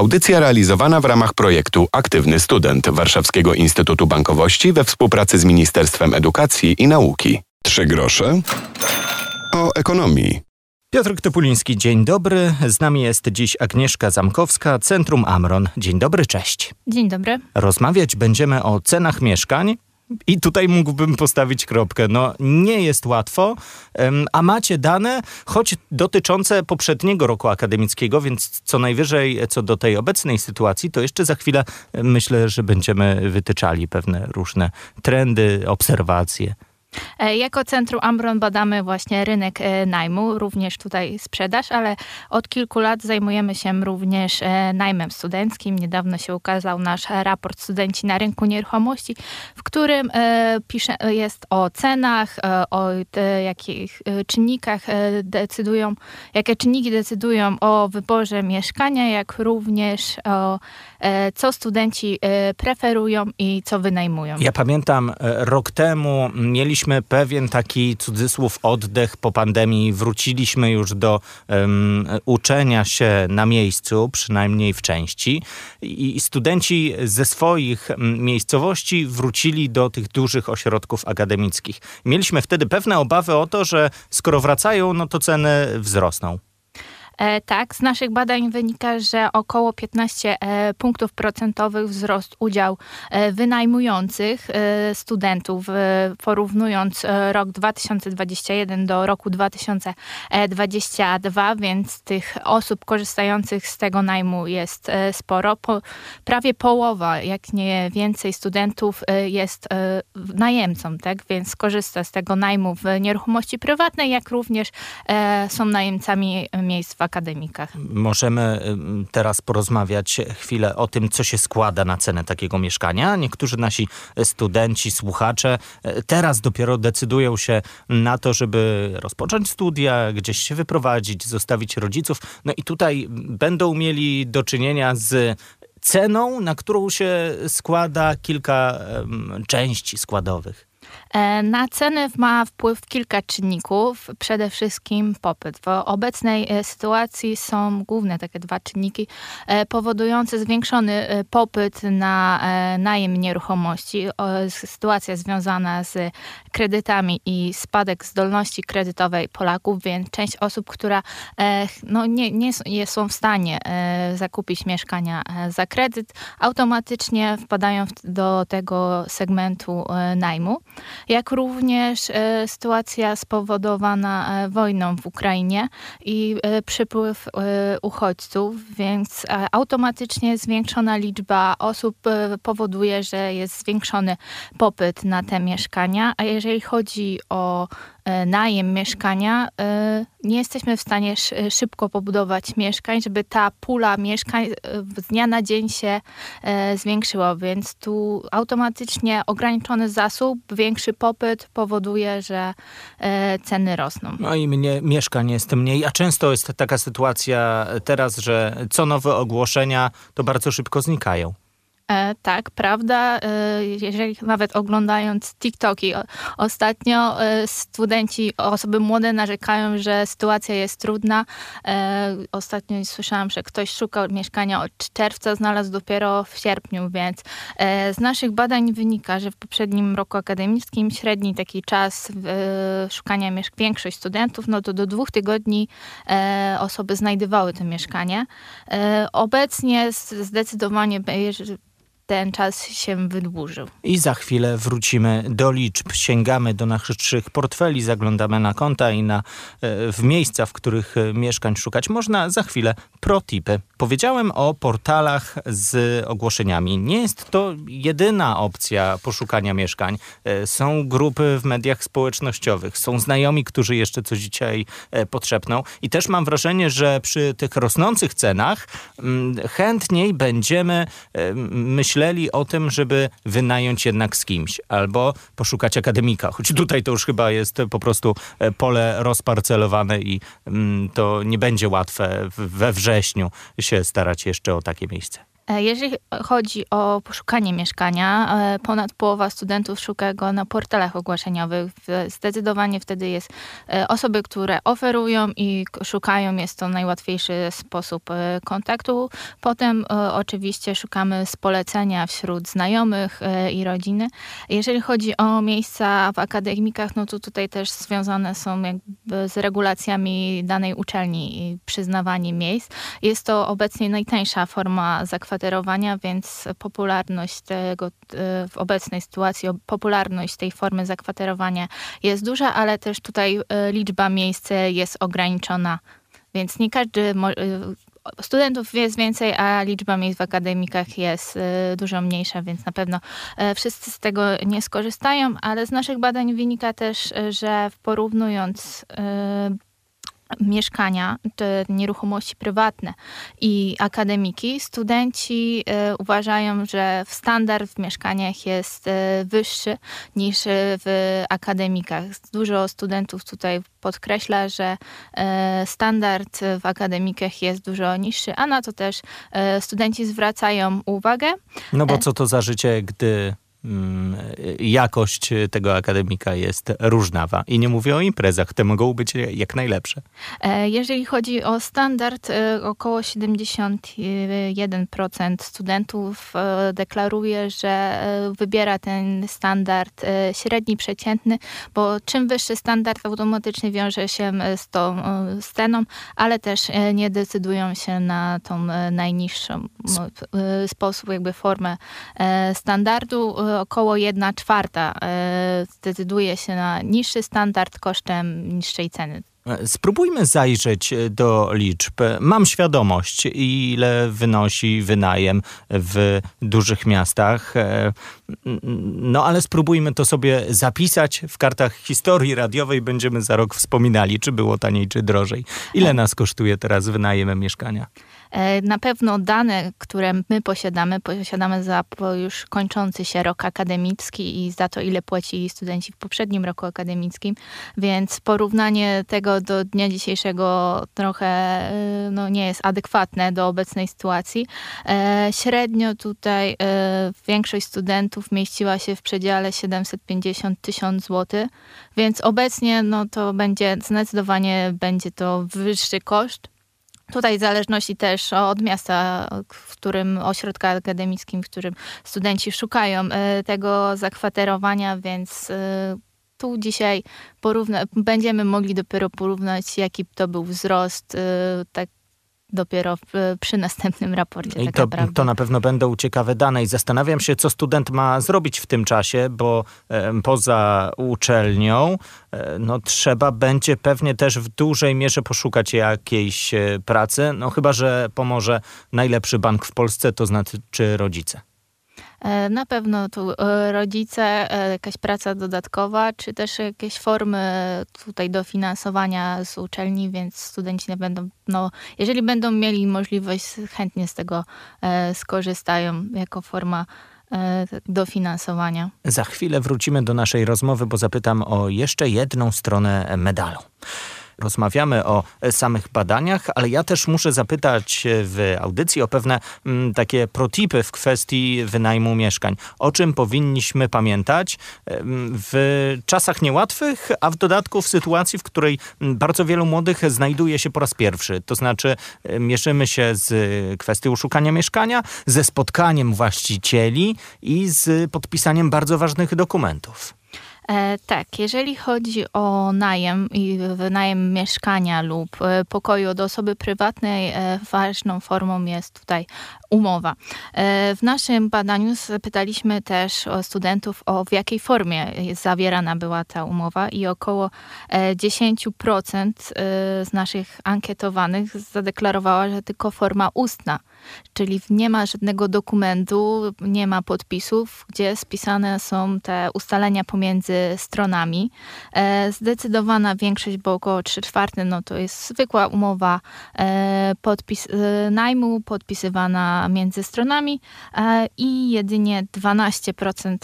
Audycja realizowana w ramach projektu Aktywny Student Warszawskiego Instytutu Bankowości we współpracy z Ministerstwem Edukacji i Nauki. Trzy grosze o ekonomii. Piotr Topuliński, dzień dobry. Z nami jest dziś Agnieszka Zamkowska, Centrum Amron. Dzień dobry, cześć. Dzień dobry. Rozmawiać będziemy o cenach mieszkań. I tutaj mógłbym postawić kropkę. No, nie jest łatwo, a macie dane, choć dotyczące poprzedniego roku akademickiego, więc co najwyżej co do tej obecnej sytuacji, to jeszcze za chwilę myślę, że będziemy wytyczali pewne różne trendy, obserwacje. E, jako Centrum Ambron badamy właśnie rynek e, najmu, również tutaj sprzedaż, ale od kilku lat zajmujemy się również e, najmem studenckim. Niedawno się ukazał nasz raport Studenci na rynku nieruchomości, w którym pisze, jest o cenach, o jakich czynnikach decydują, jakie czynniki decydują o wyborze mieszkania, jak również o co studenci preferują i co wynajmują. Ja pamiętam rok temu mieliśmy mieliśmy pewien taki cudzysłów oddech po pandemii. Wróciliśmy już do um, uczenia się na miejscu, przynajmniej w części. I studenci ze swoich miejscowości wrócili do tych dużych ośrodków akademickich. Mieliśmy wtedy pewne obawy o to, że skoro wracają, no to ceny wzrosną. E, tak, z naszych badań wynika, że około 15 e, punktów procentowych wzrost udział e, wynajmujących studentów, porównując rok 2021 do roku 2022, więc tych osób korzystających z tego najmu jest sporo. Po, prawie połowa, jak nie więcej studentów jest najemcą, tak? więc korzysta z tego najmu w nieruchomości prywatnej, jak również są najemcami miejsc w akademikach. Możemy teraz porozmawiać chwilę o tym, co się składa na cenę takiego mieszkania. Niektórzy nasi studenci, słuchacze e, teraz dopiero decydują się na to, żeby rozpocząć studia, gdzieś się wyprowadzić, zostawić rodziców. No i tutaj będą mieli do czynienia z ceną, na którą się składa kilka um, części składowych. E, na ceny ma wpływ kilka czynników, przede wszystkim popyt. W obecnej e, sytuacji są główne takie dwa czynniki e, powodujące zwiększony popyt na najem nieruchomości. Sytuacja związana z kredytami i spadek zdolności kredytowej Polaków, więc część osób, która no, nie, nie są w stanie zakupić mieszkania za kredyt, automatycznie wpadają do tego segmentu najmu jak również e, sytuacja spowodowana e, wojną w Ukrainie i e, przypływ uchodźców, więc automatycznie zwiększona liczba osób powoduje, że jest zwiększony popyt na te mieszkania, a jeżeli chodzi o najem mieszkania, e, nie jesteśmy w stanie szybko pobudować mieszkań, żeby ta pula mieszkań e, z dnia na dzień się zwiększyła, więc tu automatycznie ograniczony zasób, większy popyt powoduje, że ceny rosną. No i mnie, mieszkań jest mniej, a często jest taka sytuacja teraz, że co nowe ogłoszenia to bardzo szybko znikają. E, tak, prawda. E, jeżeli nawet oglądając TikToki ostatnio e, studenci, osoby młode narzekają, że sytuacja jest trudna. Ostatnio słyszałam, że ktoś szukał mieszkania od czerwca, znalazł dopiero w sierpniu, więc z naszych badań wynika, że w poprzednim roku akademickim średni taki czas szukania mieszkania, większość studentów, no to do dwóch tygodni osoby znajdowały to mieszkanie. Obecnie zdecydowanie ten czas się wydłużył. I za chwilę wrócimy do liczb. Sięgamy do naszych portfeli, zaglądamy na konta i na, e, w miejsca, w których e, mieszkań szukać można. Za chwilę protipy. Powiedziałem o portalach z ogłoszeniami. Nie jest to jedyna opcja poszukania mieszkań. E, są grupy w mediach społecznościowych, są znajomi, którzy jeszcze coś dzisiaj potrzebną. I też mam wrażenie, że przy tych rosnących cenach mm, chętniej będziemy myśleć, myśleli o tym, żeby wynająć jednak z kimś albo poszukać akademika. Choć tutaj to już chyba jest po prostu e, pole rozparcelowane i mm, to nie będzie łatwe we wrześniu się starać jeszcze o takie miejsce. E, jeżeli chodzi o poszukanie mieszkania, e, ponad połowa studentów szuka go na portalach ogłoszeniowych. Zdecydowanie wtedy jest e, osoby, które oferują i szukają. Jest to najłatwiejszy sposób kontaktu. Potem oczywiście szukamy z polecenia wśród znajomych i rodziny. Jeżeli chodzi o miejsca w akademikach, no to tutaj też związane są jakby z regulacjami danej uczelni i przyznawanie miejsc. Jest to obecnie najtańsza forma zakwaterowania zakwaterowania, więc popularność tego e, w obecnej sytuacji, popularność tej formy zakwaterowania jest duża, ale też tutaj e, liczba miejsc jest ograniczona, więc nie każdy e, studentów jest więcej, a liczba miejsc w akademikach jest dużo mniejsza, więc na pewno wszyscy z tego nie skorzystają, ale z naszych badań wynika też, że porównując mieszkania, te nieruchomości prywatne i akademiki, studenci y, uważają, że standard w mieszkaniach jest y, wyższy niż w akademikach. Dużo studentów tutaj podkreśla, że y, standard w akademikach jest dużo niższy, a na to też studenci zwracają uwagę. No bo co to za życie, gdy jakość tego akademika jest różnawa. I nie mówię o imprezach, te mogą być jak najlepsze. E, jeżeli chodzi o standard, e, około 71% studentów e, deklaruje, że wybiera ten standard średni, przeciętny, bo czym wyższy standard automatycznie wiąże się z tą sceną, ale też nie decydują się na tą najniższą sposób, jakby formę standardu około 1 czwarta e, zdecyduje się na niższy standard kosztem niższej ceny. E, spróbujmy zajrzeć e, do liczb. Mam świadomość, ile wynosi wynajem w dużych miastach. No ale spróbujmy to sobie zapisać w kartach historii radiowej. Będziemy za rok wspominali, czy było taniej, czy drożej. Ile nas kosztuje teraz wynajem mieszkania? E, na pewno dane, które my posiadamy, posiadamy za już kończący się rok akademicki i za to, ile płacili studenci w poprzednim roku akademickim, więc porównanie tego do dnia dzisiejszego trochę e, no, nie jest adekwatne do obecnej sytuacji. E, średnio tutaj większość studentów mieściła się w przedziale 750 tysiąc złotych, więc obecnie no, to będzie zdecydowanie będzie to wyższy koszt. Tutaj w zależności też od miasta, w którym ośrodka akademickim, w którym studenci szukają e, tego zakwaterowania, więc e, tu dzisiaj porówna- będziemy mogli dopiero porównać, jaki to był wzrost e, tak dopiero przy następnym raporcie. I tak to, to na pewno będą ciekawe dane i zastanawiam się, co student ma zrobić w tym czasie, bo e, poza uczelnią e, no, trzeba będzie pewnie też w dużej mierze poszukać jakiejś e, pracy, no chyba, że pomoże najlepszy bank w Polsce, to znaczy rodzice. E, na pewno tu e, rodzice, e, jakaś praca dodatkowa, czy też jakieś formy tutaj dofinansowania z uczelni, więc studenci będą, no, jeżeli będą mieli możliwość, chętnie z tego skorzystają jako forma dofinansowania. Za chwilę wrócimy do naszej rozmowy, bo zapytam o jeszcze jedną stronę medalu rozmawiamy o samych badaniach, ale ja też muszę zapytać w audycji o pewne m, mm, takie protipy w kwestii wynajmu mieszkań. O czym powinniśmy pamiętać w czasach niełatwych, a w dodatku w sytuacji, w której bardzo wielu młodych znajduje się po raz pierwszy. To znaczy mierzymy się z kwestią szukania mieszkania, ze spotkaniem właścicieli i z podpisaniem bardzo ważnych dokumentów. E, tak, jeżeli chodzi o najem i wynajem mieszkania lub e, pokoju od osoby prywatnej, e, ważną formą jest tutaj umowa. W naszym badaniu zapytaliśmy też studentów, o w jakiej formie zawierana była ta umowa i około 10% z naszych ankietowanych zadeklarowała, że tylko forma ustna czyli nie ma żadnego dokumentu, nie ma podpisów, gdzie spisane są te ustalenia pomiędzy stronami. E, zdecydowana większość, bo około 3 czwarte, no to jest zwykła umowa e, podpis, e, najmu podpisywana między stronami i jedynie 12%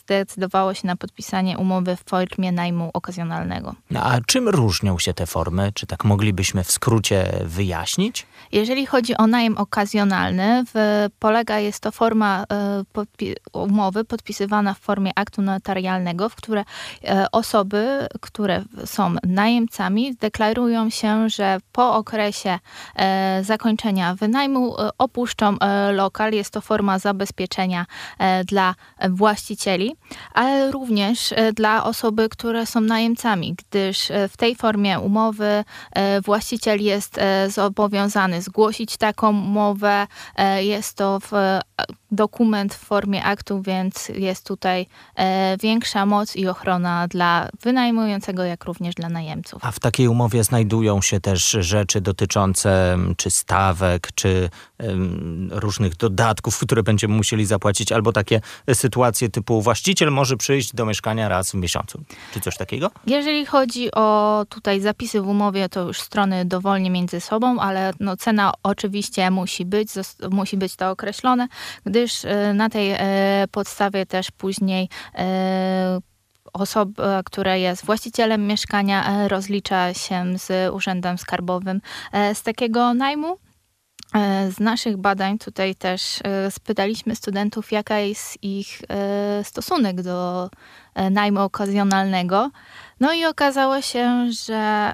zdecydowało się na podpisanie umowy w formie najmu okazjonalnego. A czym różnią się te formy? Czy tak moglibyśmy w skrócie wyjaśnić? Jeżeli chodzi o najem okazjonalny, w, polega jest to forma e, podpi umowy podpisywana w formie aktu notarialnego, w które e, osoby, które są najemcami, deklarują się, że po okresie e, zakończenia wynajmu opuszczą lokal. Jest to forma zabezpieczenia dla właścicieli, ale również dla osoby, które są najemcami, gdyż w tej formie umowy właściciel jest zobowiązany zgłosić taką umowę. E, jest to w, e, dokument w formie aktu, więc jest tutaj e, większa moc i ochrona dla wynajmującego, jak również dla najemców. A w takiej umowie znajdują się też rzeczy dotyczące czy stawek, czy różnych dodatków, które będziemy musieli zapłacić, albo takie sytuacje typu właściciel może przyjść do mieszkania raz w miesiącu, czy coś takiego? Jeżeli chodzi o tutaj zapisy w umowie, to już strony dowolnie między sobą, ale no, cena oczywiście musi być, musi być to określone, gdyż e, na tej e, podstawie też później e, osoba, która jest właścicielem mieszkania, rozlicza się z Urzędem Skarbowym z takiego najmu. Z naszych badań tutaj też spytaliśmy studentów, jaka jest ich stosunek do najmu okazjonalnego. No i okazało się, że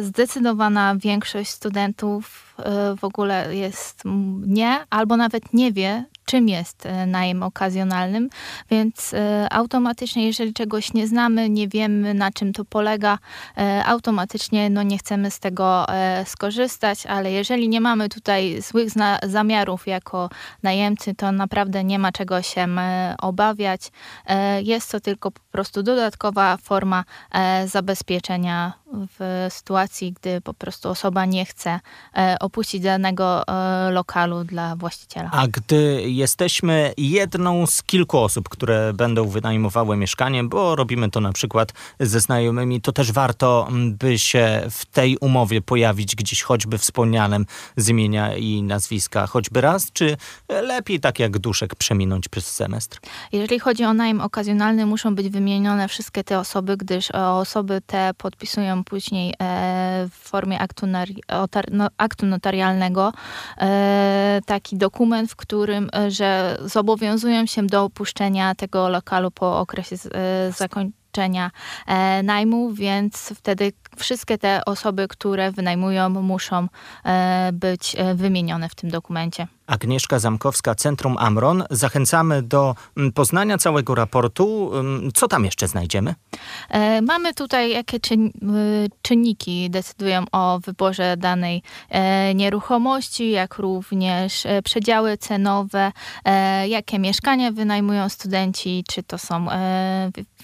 zdecydowana większość studentów w ogóle jest nie, albo nawet nie wie, czym jest e, najem okazjonalnym, więc e, automatycznie, jeżeli czegoś nie znamy, nie wiemy na czym to polega, automatycznie no, nie chcemy z tego skorzystać, ale jeżeli nie mamy tutaj złych zamiarów jako najemcy, to naprawdę nie ma czego się obawiać. Jest to tylko po prostu dodatkowa forma zabezpieczenia w sytuacji, gdy po prostu osoba nie chce opuścić danego lokalu dla właściciela. A gdy jesteśmy jedną z kilku osób, które będą wynajmowały mieszkanie, bo robimy to na przykład ze znajomymi, to też warto, by się w tej umowie pojawić gdzieś choćby wspomnianym z imienia i nazwiska choćby raz, czy lepiej tak jak duszek przeminąć przez semestr? Jeżeli chodzi o najem okazjonalny, muszą być wymienione wszystkie te osoby, gdyż osoby te podpisują później e, w formie aktu, no, aktu notarialnego e, taki dokument, w którym e, że zobowiązują się do opuszczenia tego lokalu po okresie e, zakończenia najmu, więc wtedy wszystkie te osoby, które wynajmują, muszą być wymienione w tym dokumencie. Agnieszka Zamkowska, Centrum Amron. Zachęcamy do mm, poznania całego raportu. Mm, co tam jeszcze znajdziemy? E, mamy tutaj, jakie y, czynniki decydują o wyborze danej e, nieruchomości, jak również e, przedziały cenowe, jakie mieszkania wynajmują studenci, czy to są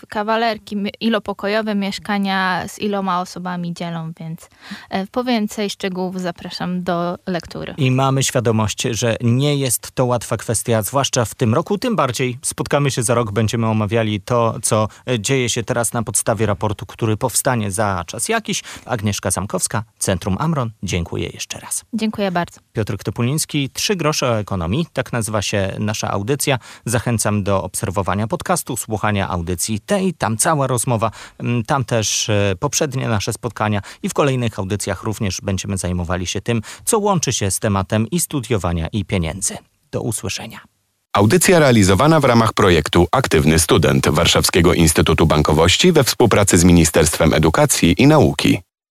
kawalerki, ilopokojowe mieszkania, z iloma osobami dzielą, więc po więcej szczegółów zapraszam do lektury. I mamy świadomość, że nie jest to łatwa kwestia, zwłaszcza w tym roku. Tym bardziej spotkamy się za rok, będziemy omawiali to, co dzieje się teraz na podstawie raportu, który powstanie za czas jakiś. Agnieszka Zamkowska, Centrum Amron. Dziękuję jeszcze raz. Dziękuję bardzo. Piotr Topuliński, Trzy grosze o ekonomii. Tak nazywa się nasza audycja. Zachęcam do obserwowania podcastu, słuchania audycji tej. Tam cała rozmowa, mm, tam też e, poprzednie nasze spotkania i w kolejnych audycjach również będziemy zajmowali się tym, co łączy się z tematem i studiowania i pieniędzy. Do usłyszenia. Audycja realizowana w ramach projektu Aktywny Student Warszawskiego Instytutu Bankowości we współpracy z Ministerstwem Edukacji i Nauki.